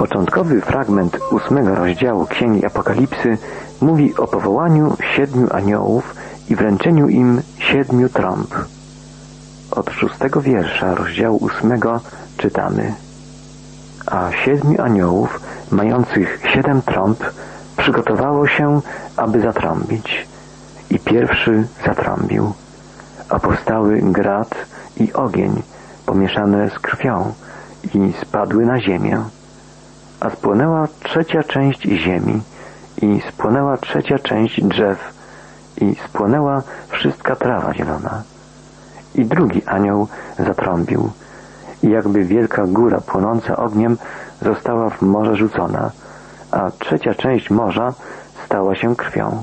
Początkowy fragment ósmego rozdziału Księgi Apokalipsy mówi o powołaniu siedmiu aniołów i wręczeniu im siedmiu trąb. Od szóstego wiersza rozdziału ósmego czytamy A siedmiu aniołów, mających siedem trąb, przygotowało się, aby zatrąbić. I pierwszy zatrąbił, a powstały grat i ogień pomieszane z krwią i spadły na ziemię. A spłonęła trzecia część ziemi i spłonęła trzecia część drzew i spłonęła wszystka trawa zielona. I drugi anioł zatrąbił i jakby wielka góra płonąca ogniem została w morze rzucona, a trzecia część morza stała się krwią.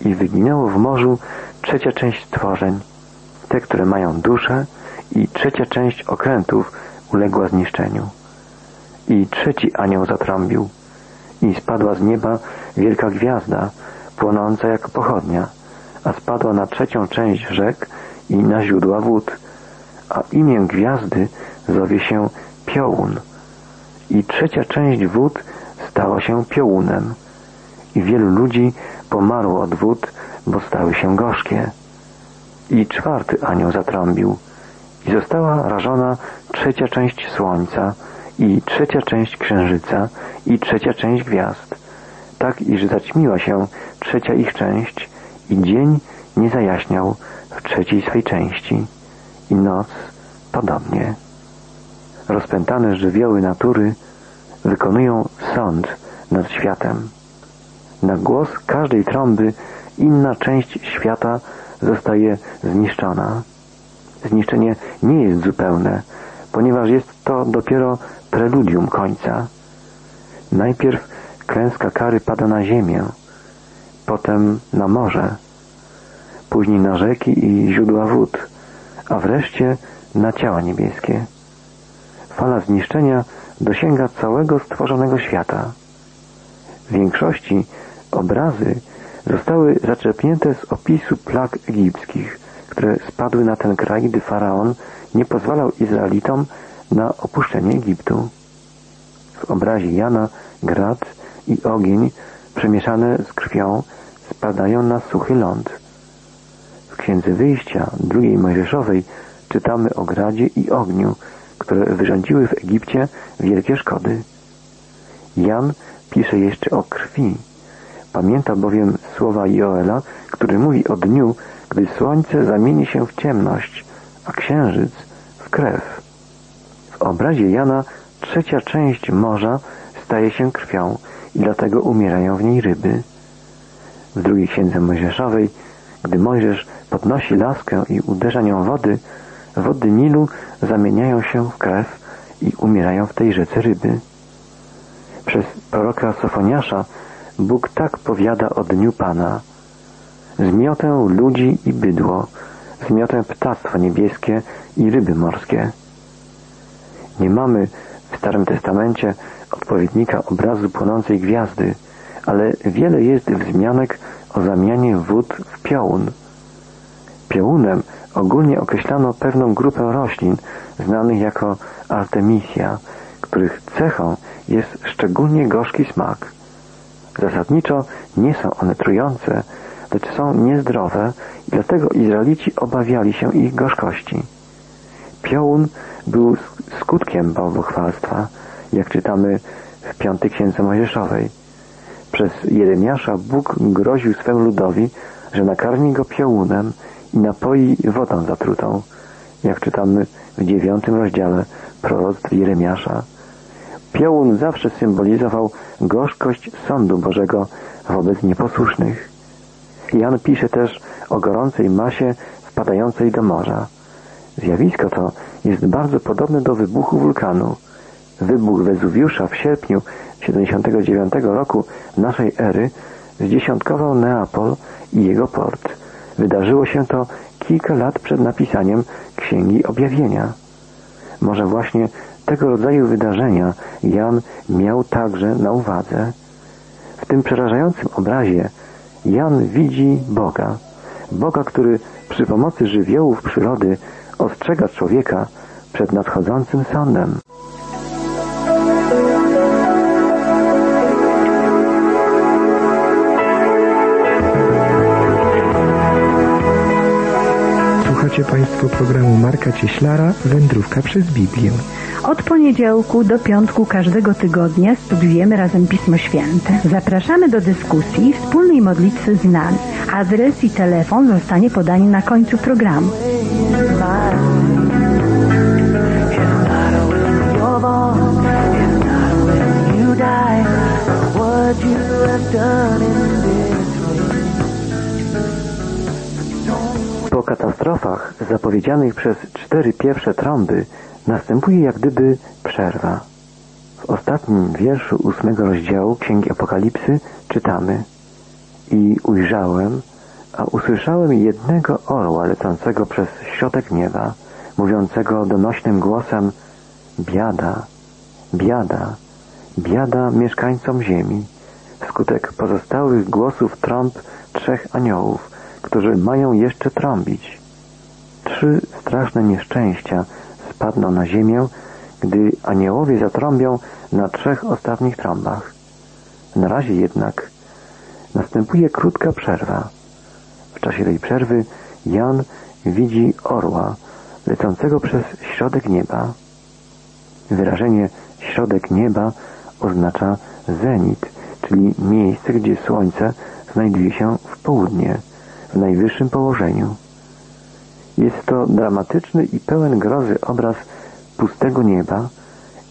I wyginęło w morzu trzecia część stworzeń, te, które mają duszę i trzecia część okrętów uległa zniszczeniu. I trzeci anioł zatrąbił i spadła z nieba wielka gwiazda, płonąca jak pochodnia, a spadła na trzecią część rzek i na źródła wód, a imię gwiazdy zowie się Piołun. I trzecia część wód stała się piołunem. I wielu ludzi pomarło od wód, bo stały się gorzkie. I czwarty anioł zatrąbił i została rażona trzecia część słońca i trzecia część księżyca i trzecia część gwiazd, tak iż zaćmiła się trzecia ich część i dzień nie zajaśniał w trzeciej swej części i noc podobnie. Rozpętane żywioły natury wykonują sąd nad światem. Na głos każdej trąby inna część świata zostaje zniszczona. Zniszczenie nie jest zupełne, ponieważ jest to dopiero preludium końca. Najpierw klęska kary pada na ziemię, potem na morze, później na rzeki i źródła wód, a wreszcie na ciała niebieskie. Fala zniszczenia dosięga całego stworzonego świata. W większości obrazy zostały zaczerpnięte z opisu plag egipskich, które spadły na ten kraj, gdy faraon nie pozwalał Izraelitom na opuszczenie Egiptu. W obrazie Jana grad i ogień przemieszane z krwią spadają na suchy ląd. W Księdze Wyjścia drugiej Mojżeszowej czytamy o gradzie i ogniu, które wyrządziły w Egipcie wielkie szkody. Jan pisze jeszcze o krwi. Pamięta bowiem słowa Joela, który mówi o dniu, gdy słońce zamieni się w ciemność, a księżyc w krew. W obrazie Jana trzecia część morza staje się krwią i dlatego umierają w niej ryby. W drugiej księdze Mojżeszowej, gdy Mojżesz podnosi laskę i uderza nią wody, wody Nilu zamieniają się w krew i umierają w tej rzece ryby. Przez proroka Sofoniasza Bóg tak powiada o dniu Pana. Zmiotę ludzi i bydło, zmiotę ptactwo niebieskie i ryby morskie. Nie mamy w Starym Testamencie odpowiednika obrazu płonącej gwiazdy, ale wiele jest wzmianek o zamianie wód w piołun. Piołunem ogólnie określano pewną grupę roślin znanych jako artemisia, których cechą jest szczególnie gorzki smak. Zasadniczo nie są one trujące, lecz są niezdrowe i dlatego Izraelici obawiali się ich gorzkości. Piołun był skutkiem bałwochwalstwa, jak czytamy w piątej księdze Mojżeszowej. Przez Jeremiasza Bóg groził swemu ludowi, że nakarmi go piołunem i napoi wodą zatrutą, jak czytamy w dziewiątym rozdziale proroctw Jeremiasza. Piołun zawsze symbolizował gorzkość sądu Bożego wobec nieposłusznych. Jan pisze też o gorącej masie wpadającej do morza. Zjawisko to jest bardzo podobne do wybuchu wulkanu. Wybuch Wezuwiusza w sierpniu 79 roku naszej ery zdziesiątkował Neapol i jego port. Wydarzyło się to kilka lat przed napisaniem Księgi Objawienia. Może właśnie tego rodzaju wydarzenia Jan miał także na uwadze. W tym przerażającym obrazie Jan widzi Boga. Boga, który przy pomocy żywiołów przyrody ostrzega człowieka przed nadchodzącym sądem. Słuchacie Państwo programu Marka Cieślara Wędrówka przez Biblię. Od poniedziałku do piątku każdego tygodnia studiujemy razem Pismo Święte. Zapraszamy do dyskusji i wspólnej modlitwy z nami. Adres i telefon zostanie podani na końcu programu. Po katastrofach zapowiedzianych przez cztery pierwsze trąby następuje jak gdyby przerwa. W ostatnim wierszu ósmego rozdziału Księgi Apokalipsy czytamy I ujrzałem, a usłyszałem jednego orła lecącego przez środek nieba, mówiącego donośnym głosem Biada, biada, biada mieszkańcom ziemi, wskutek pozostałych głosów trąb trzech aniołów, którzy mają jeszcze trąbić. Trzy straszne nieszczęścia spadną na ziemię, gdy aniołowie zatrąbią na trzech ostatnich trąbach. Na razie jednak następuje krótka przerwa. W czasie tej przerwy Jan widzi orła lecącego przez środek nieba. Wyrażenie środek nieba oznacza zenit, czyli miejsce, gdzie słońce znajduje się w południe, w najwyższym położeniu. Jest to dramatyczny i pełen grozy obraz pustego nieba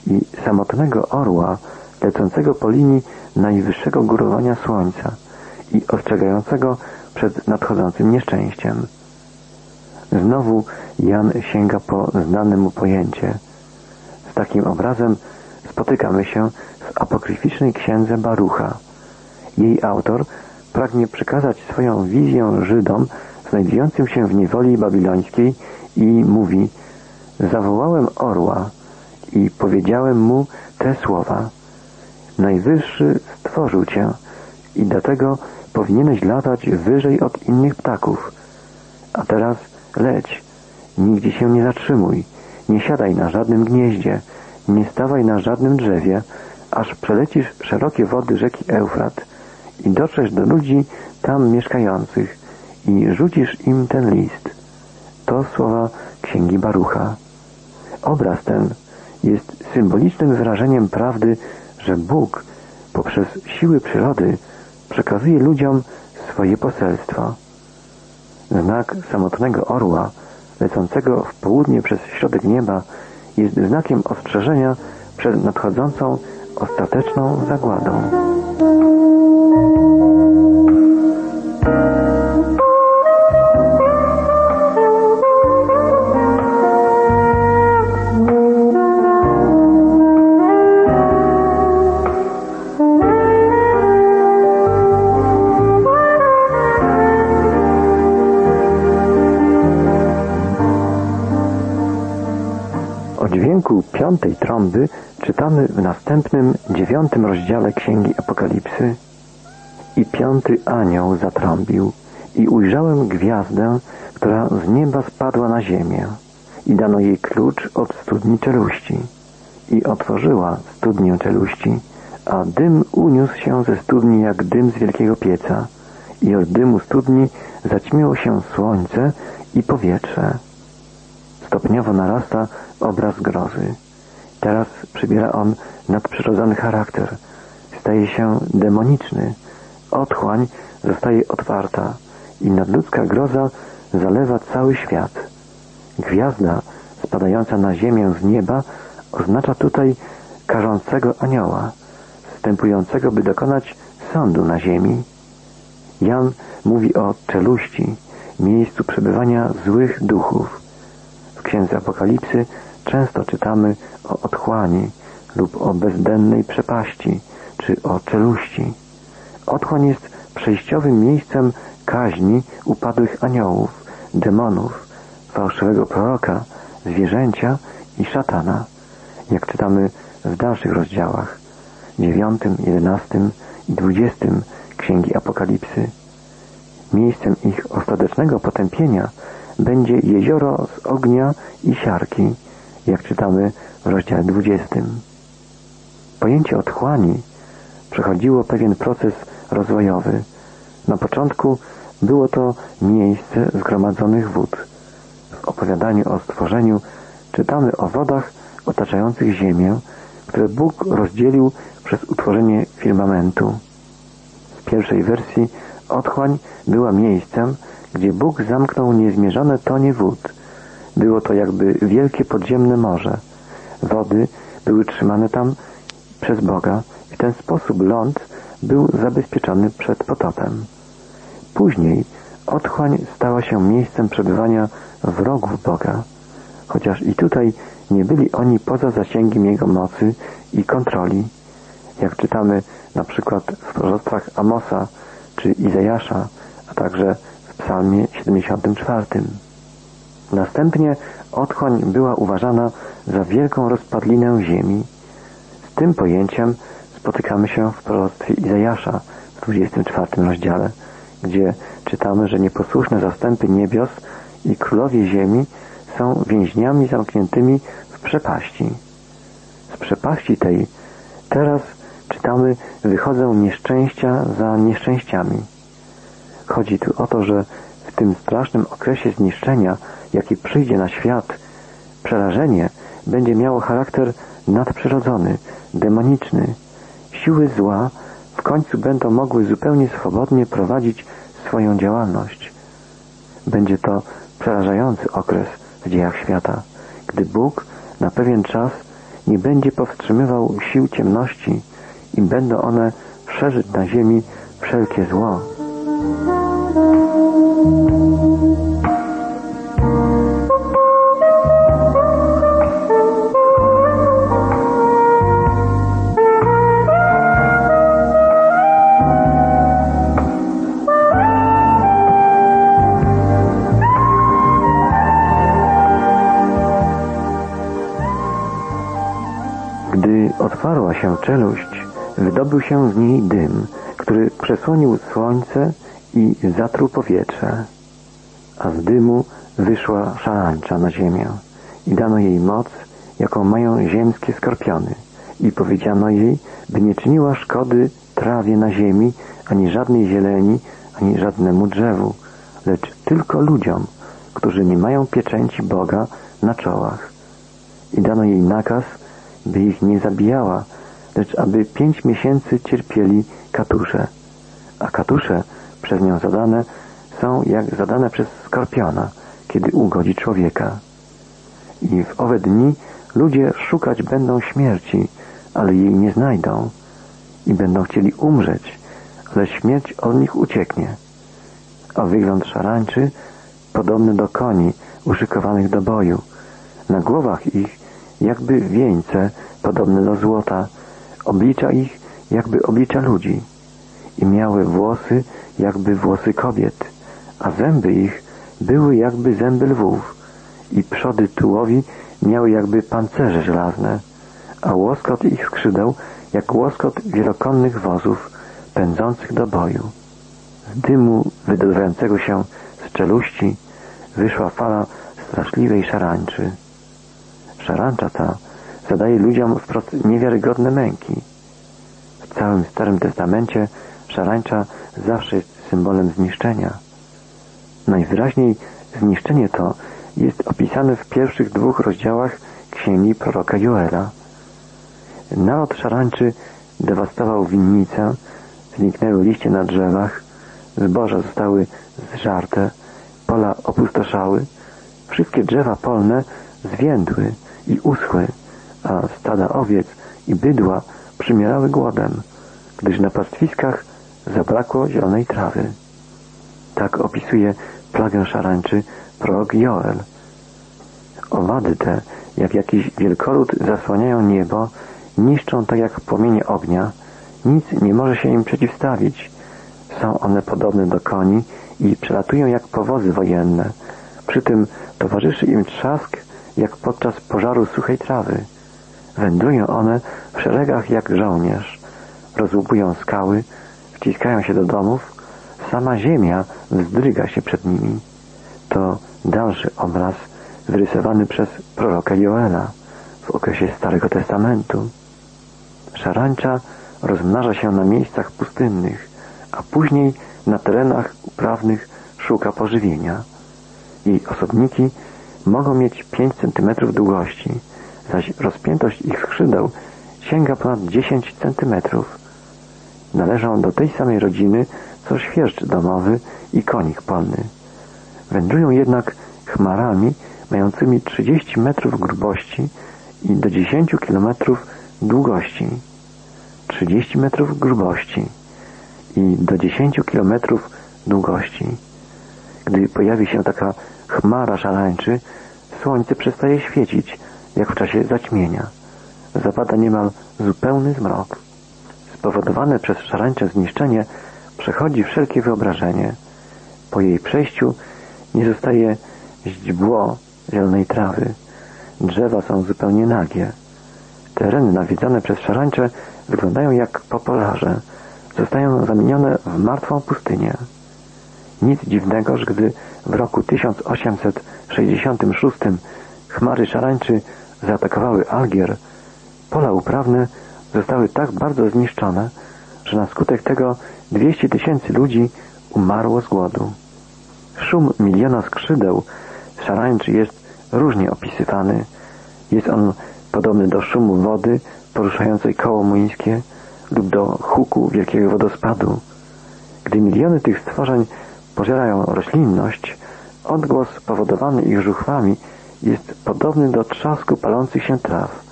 i samotnego orła lecącego po linii najwyższego górowania słońca i ostrzegającego przed nadchodzącym nieszczęściem. Znowu Jan sięga po znane mu pojęcie. Z takim obrazem spotykamy się w apokryficznej księdze Barucha. Jej autor pragnie przekazać swoją wizję Żydom znajdującym się w niewoli babilońskiej i mówi Zawołałem orła i powiedziałem mu te słowa Najwyższy stworzył cię i dlatego powinieneś latać wyżej od innych ptaków. A teraz leć, nigdzie się nie zatrzymuj, nie siadaj na żadnym gnieździe, nie stawaj na żadnym drzewie, aż przelecisz szerokie wody rzeki Eufrat i dotrzesz do ludzi tam mieszkających i rzucisz im ten list. To słowa Księgi Barucha. Obraz ten jest symbolicznym wyrażeniem prawdy, że Bóg poprzez siły przyrody przekazuje ludziom swoje poselstwo. Znak samotnego orła, lecącego w południe przez środek nieba, jest znakiem ostrzeżenia przed nadchodzącą ostateczną zagładą. Trąby czytamy w następnym dziewiątym rozdziale Księgi Apokalipsy i piąty anioł zatrąbił i ujrzałem gwiazdę, która z nieba spadła na ziemię i dano jej klucz od studni czeluści i otworzyła studnię czeluści, a dym uniósł się ze studni jak dym z wielkiego pieca i od dymu studni zaćmiło się słońce i powietrze. Stopniowo narasta obraz grozy. Teraz przybiera on nadprzyrodzony charakter. Staje się demoniczny. Otchłań zostaje otwarta i nadludzka groza zalewa cały świat. Gwiazda spadająca na ziemię z nieba oznacza tutaj karzącego anioła, wstępującego, by dokonać sądu na ziemi. Jan mówi o czeluści, miejscu przebywania złych duchów. W Księdze Apokalipsy często czytamy o otchłani lub o bezdennej przepaści, czy o czeluści. Otchłań jest przejściowym miejscem kaźni upadłych aniołów, demonów, fałszywego proroka, zwierzęcia i szatana, jak czytamy w dalszych rozdziałach, dziewiątym, jedenastym i dwudziestym Księgi Apokalipsy. Miejscem ich ostatecznego potępienia będzie jezioro z ognia i siarki, jak czytamy w rozdziale 20. Pojęcie otchłani przechodziło pewien proces rozwojowy. Na początku było to miejsce zgromadzonych wód. w opowiadaniu o stworzeniu czytamy o wodach otaczających ziemię, które Bóg rozdzielił przez utworzenie firmamentu. W pierwszej wersji otchłań była miejscem, gdzie Bóg zamknął niezmierzone tonie wód. Było to jakby wielkie podziemne morze. Wody były trzymane tam przez Boga i w ten sposób ląd był zabezpieczony przed potopem. Później otchłań stała się miejscem przebywania wrogów Boga, chociaż i tutaj nie byli oni poza zasięgiem Jego mocy i kontroli. Jak czytamy na przykład w proroctwach Amosa czy Izajasza, a także w psalmie 74. Następnie otchłań była uważana za wielką rozpadlinę ziemi. Z tym pojęciem spotykamy się w proroctwie Izajasza w 24 rozdziale, gdzie czytamy, że nieposłuszne zastępy niebios i królowie ziemi są więźniami zamkniętymi w przepaści. Z przepaści tej teraz czytamy wychodzą nieszczęścia za nieszczęściami. Chodzi tu o to, że w tym strasznym okresie zniszczenia, jaki przyjdzie na świat, przerażenie będzie miało charakter nadprzyrodzony, demoniczny. Siły zła w końcu będą mogły zupełnie swobodnie prowadzić swoją działalność. Będzie to przerażający okres w dziejach świata, gdy Bóg na pewien czas nie będzie powstrzymywał sił ciemności i będą one szerzyć na ziemi wszelkie zło. Otwarła się czeluść, wydobył się z niej dym, który przesłonił słońce i zatruł powietrze. A z dymu wyszła szarańcza na ziemię i dano jej moc, jaką mają ziemskie skorpiony i powiedziano jej, by nie czyniła szkody trawie na ziemi, ani żadnej zieleni, ani żadnemu drzewu, lecz tylko ludziom, którzy nie mają pieczęci Boga na czołach. I dano jej nakaz, by ich nie zabijała, lecz aby pięć miesięcy cierpieli katusze. A katusze przez nią zadane są jak zadane przez skorpiona, kiedy ugodzi człowieka. I w owe dni ludzie szukać będą śmierci, ale jej nie znajdą. I będą chcieli umrzeć, ale śmierć od nich ucieknie. A wygląd szarańczy podobny do koni uszykowanych do boju. Na głowach ich jakby wieńce podobne do złota, oblicza ich jakby oblicza ludzi. I miały włosy jakby włosy kobiet, a zęby ich były jakby zęby lwów. I przody tułowi miały jakby pancerze żelazne, a łoskot ich skrzydeł jak łoskot wielokonnych wozów pędzących do boju. Z dymu wydobywającego się z czeluści wyszła fala straszliwej szarańczy. Szarancza ta zadaje ludziom wprost niewiarygodne męki. W całym Starym Testamencie szarańcza zawsze jest symbolem zniszczenia. Najwyraźniej zniszczenie to jest opisane w pierwszych dwóch rozdziałach księgi proroka Joela. Nalot szarańczy dewastował winnicę, zniknęły liście na drzewach, zboża zostały zżarte, pola opustoszały, wszystkie drzewa polne zwiędły i uschły, a stada owiec i bydła przymierały głodem, gdyż na pastwiskach zabrakło zielonej trawy. Tak opisuje plagę szarańczy prorok Joel. Owady te, jak jakiś wielkolud zasłaniają niebo, niszczą tak jak płomienie ognia, nic nie może się im przeciwstawić. Są one podobne do koni i przelatują jak powozy wojenne. Przy tym towarzyszy im trzask jak podczas pożaru suchej trawy. Wędrują one w szeregach jak żołnierz. Rozłupują skały, wciskają się do domów. Sama ziemia wzdryga się przed nimi. To dalszy obraz wyrysowany przez proroka Joela w okresie Starego Testamentu. Szarańcza rozmnaża się na miejscach pustynnych, a później na terenach uprawnych szuka pożywienia. Jej osobniki mogą mieć 5 cm długości, zaś rozpiętość ich skrzydeł sięga ponad 10 cm. Należą do tej samej rodziny, co świerszcz domowy i konik polny. Wędrują jednak chmarami mającymi 30 metrów grubości i do 10 km długości. 30 metrów grubości i do 10 km długości. Gdy pojawi się taka chmara szarańczy, słońce przestaje świecić, jak w czasie zaćmienia. Zapada niemal zupełny zmrok. Spowodowane przez szarańcze zniszczenie przechodzi wszelkie wyobrażenie. Po jej przejściu nie zostaje źdźbło zielonej trawy. Drzewa są zupełnie nagie. Tereny nawiedzone przez szarańcze wyglądają jak popolarze. Zostają zamienione w martwą pustynię. Nic dziwnego, że gdy w roku 1866 chmary szarańczy zaatakowały Algier, pola uprawne zostały tak bardzo zniszczone, że na skutek tego 200 tysięcy ludzi umarło z głodu. Szum miliona skrzydeł szarańczy jest różnie opisywany. Jest on podobny do szumu wody poruszającej koło młyńskie lub do huku wielkiego wodospadu. Gdy miliony tych stworzeń pożerają roślinność, odgłos powodowany ich żuchwami jest podobny do trzasku palących się traw,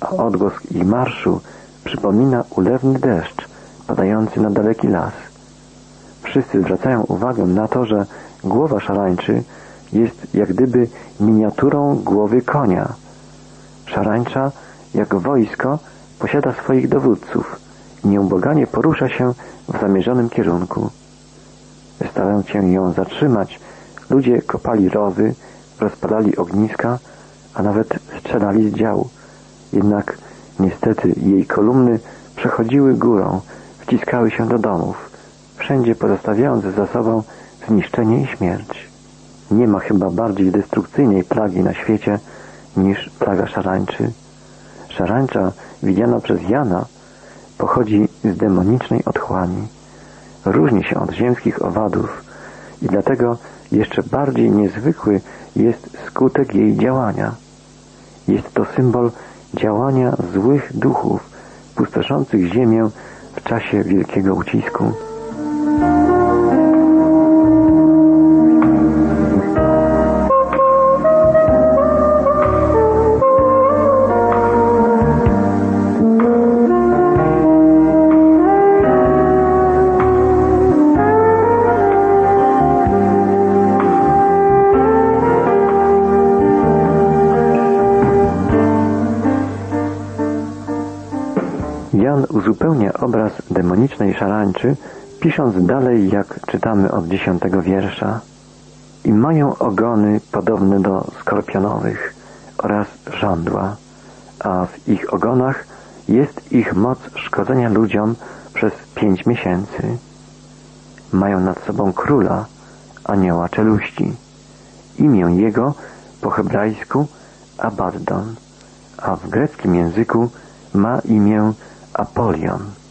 a odgłos ich marszu przypomina ulewny deszcz padający na daleki las. Wszyscy zwracają uwagę na to, że głowa szarańczy jest jak gdyby miniaturą głowy konia. Szarańcza, jak wojsko, posiada swoich dowódców i nieubłaganie porusza się w zamierzonym kierunku. Starając się ją zatrzymać, ludzie kopali rowy, rozpalali ogniska, a nawet strzelali z dział. Jednak niestety jej kolumny przechodziły górą, wciskały się do domów, wszędzie pozostawiając za sobą zniszczenie i śmierć. Nie ma chyba bardziej destrukcyjnej plagi na świecie niż plaga szarańczy. Szarańcza widziana przez Jana pochodzi z demonicznej otchłani. Różni się od ziemskich owadów i dlatego jeszcze bardziej niezwykły jest skutek jej działania. Jest to symbol działania złych duchów pustoszących ziemię w czasie wielkiego ucisku. Demonicznej szarańczy, pisząc dalej, jak czytamy od dziesiątego wiersza. I mają ogony podobne do skorpionowych oraz żądła, a w ich ogonach jest ich moc szkodzenia ludziom przez pięć miesięcy. Mają nad sobą króla, anioła czeluści. Imię jego po hebrajsku Abaddon, a w greckim języku ma imię Apolion.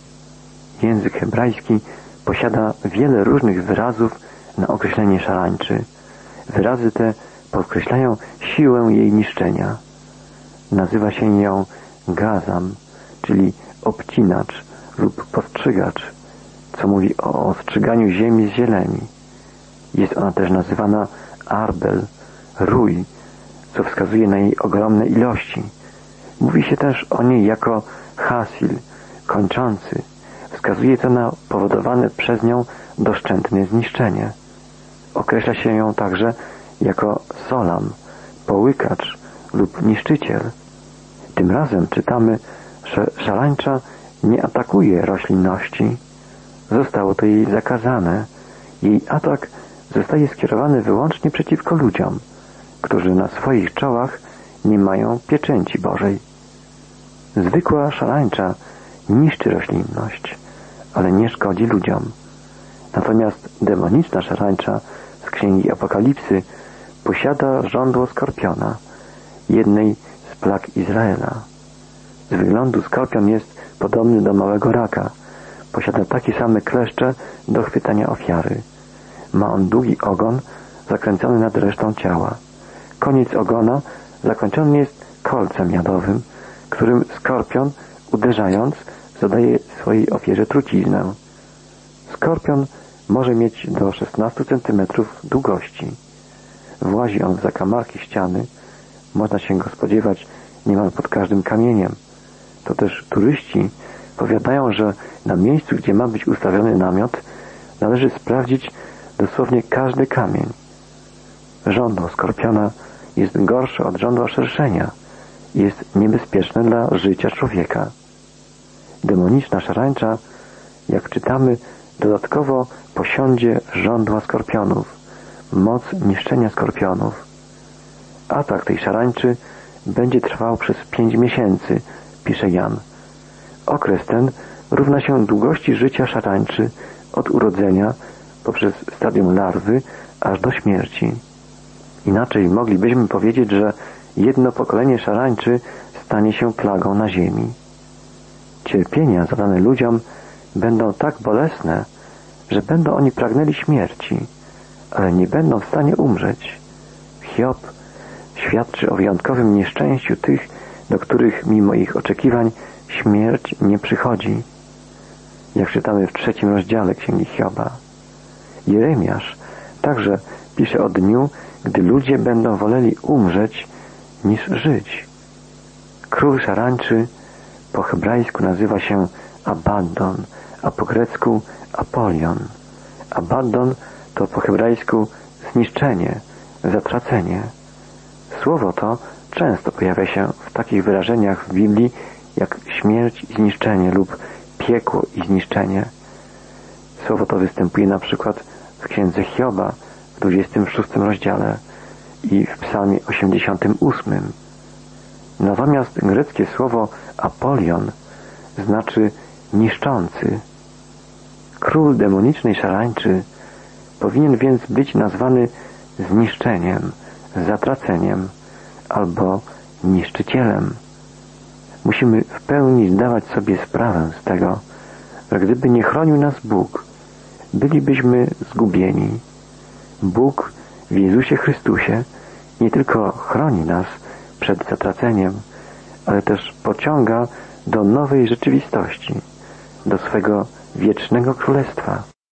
Język hebrajski posiada wiele różnych wyrazów na określenie szarańczy. Wyrazy te podkreślają siłę jej niszczenia. Nazywa się ją gazam, czyli obcinacz lub postrzygacz, co mówi o ostrzyganiu ziemi z zieleni. Jest ona też nazywana arbel, rój, co wskazuje na jej ogromne ilości. Mówi się też o niej jako hasil, kończący. Wskazuje to na powodowane przez nią doszczętne zniszczenie. Określa się ją także jako solam, połykacz lub niszczyciel. Tym razem czytamy, że szarańcza nie atakuje roślinności. Zostało to jej zakazane. Jej atak zostaje skierowany wyłącznie przeciwko ludziom, którzy na swoich czołach nie mają pieczęci Bożej. Zwykła szarańcza niszczy roślinność, ale nie szkodzi ludziom. Natomiast demoniczna szarańcza z księgi Apokalipsy posiada żądło skorpiona, jednej z plag Izraela. Z wyglądu skorpion jest podobny do małego raka. Posiada takie same kleszcze do chwytania ofiary. Ma on długi ogon zakręcony nad resztą ciała. Koniec ogona zakończony jest kolcem jadowym, którym skorpion, uderzając, zadaje swojej ofierze truciznę. Skorpion może mieć do 16 cm długości. Włazi on w zakamarki ściany, można się go spodziewać niemal pod każdym kamieniem. To też turyści powiadają, że na miejscu, gdzie ma być ustawiony namiot, należy sprawdzić dosłownie każdy kamień. Żądło skorpiona jest gorsze od żądła szerszenia i jest niebezpieczne dla życia człowieka. Demoniczna szarańcza, jak czytamy, dodatkowo posiądzie żądła skorpionów, moc niszczenia skorpionów. Atak tej szarańczy będzie trwał przez pięć miesięcy, pisze Jan. Okres ten równa się długości życia szarańczy od urodzenia poprzez stadium larwy aż do śmierci. Inaczej moglibyśmy powiedzieć, że jedno pokolenie szarańczy stanie się plagą na ziemi. Cierpienia zadane ludziom będą tak bolesne, że będą oni pragnęli śmierci, ale nie będą w stanie umrzeć. Hiob świadczy o wyjątkowym nieszczęściu tych, do których mimo ich oczekiwań śmierć nie przychodzi. Jak czytamy w trzecim rozdziale Księgi Hioba. Jeremiasz także pisze o dniu, gdy ludzie będą woleli umrzeć niż żyć. Król szarańczy po hebrajsku nazywa się Abaddon, a po grecku Apolion. Abaddon to po hebrajsku zniszczenie, zatracenie. Słowo to często pojawia się w takich wyrażeniach w Biblii jak śmierć i zniszczenie lub piekło i zniszczenie. Słowo to występuje na przykład w księdze Hioba w 26 rozdziale i w psalmie 88. Natomiast greckie słowo apolion znaczy niszczący. Król demonicznej szarańczy powinien więc być nazwany zniszczeniem, zatraceniem albo niszczycielem. Musimy w pełni zdawać sobie sprawę z tego, że gdyby nie chronił nas Bóg, bylibyśmy zgubieni. Bóg w Jezusie Chrystusie nie tylko chroni nas przed zatraceniem, ale też pociąga do nowej rzeczywistości, do swego wiecznego królestwa.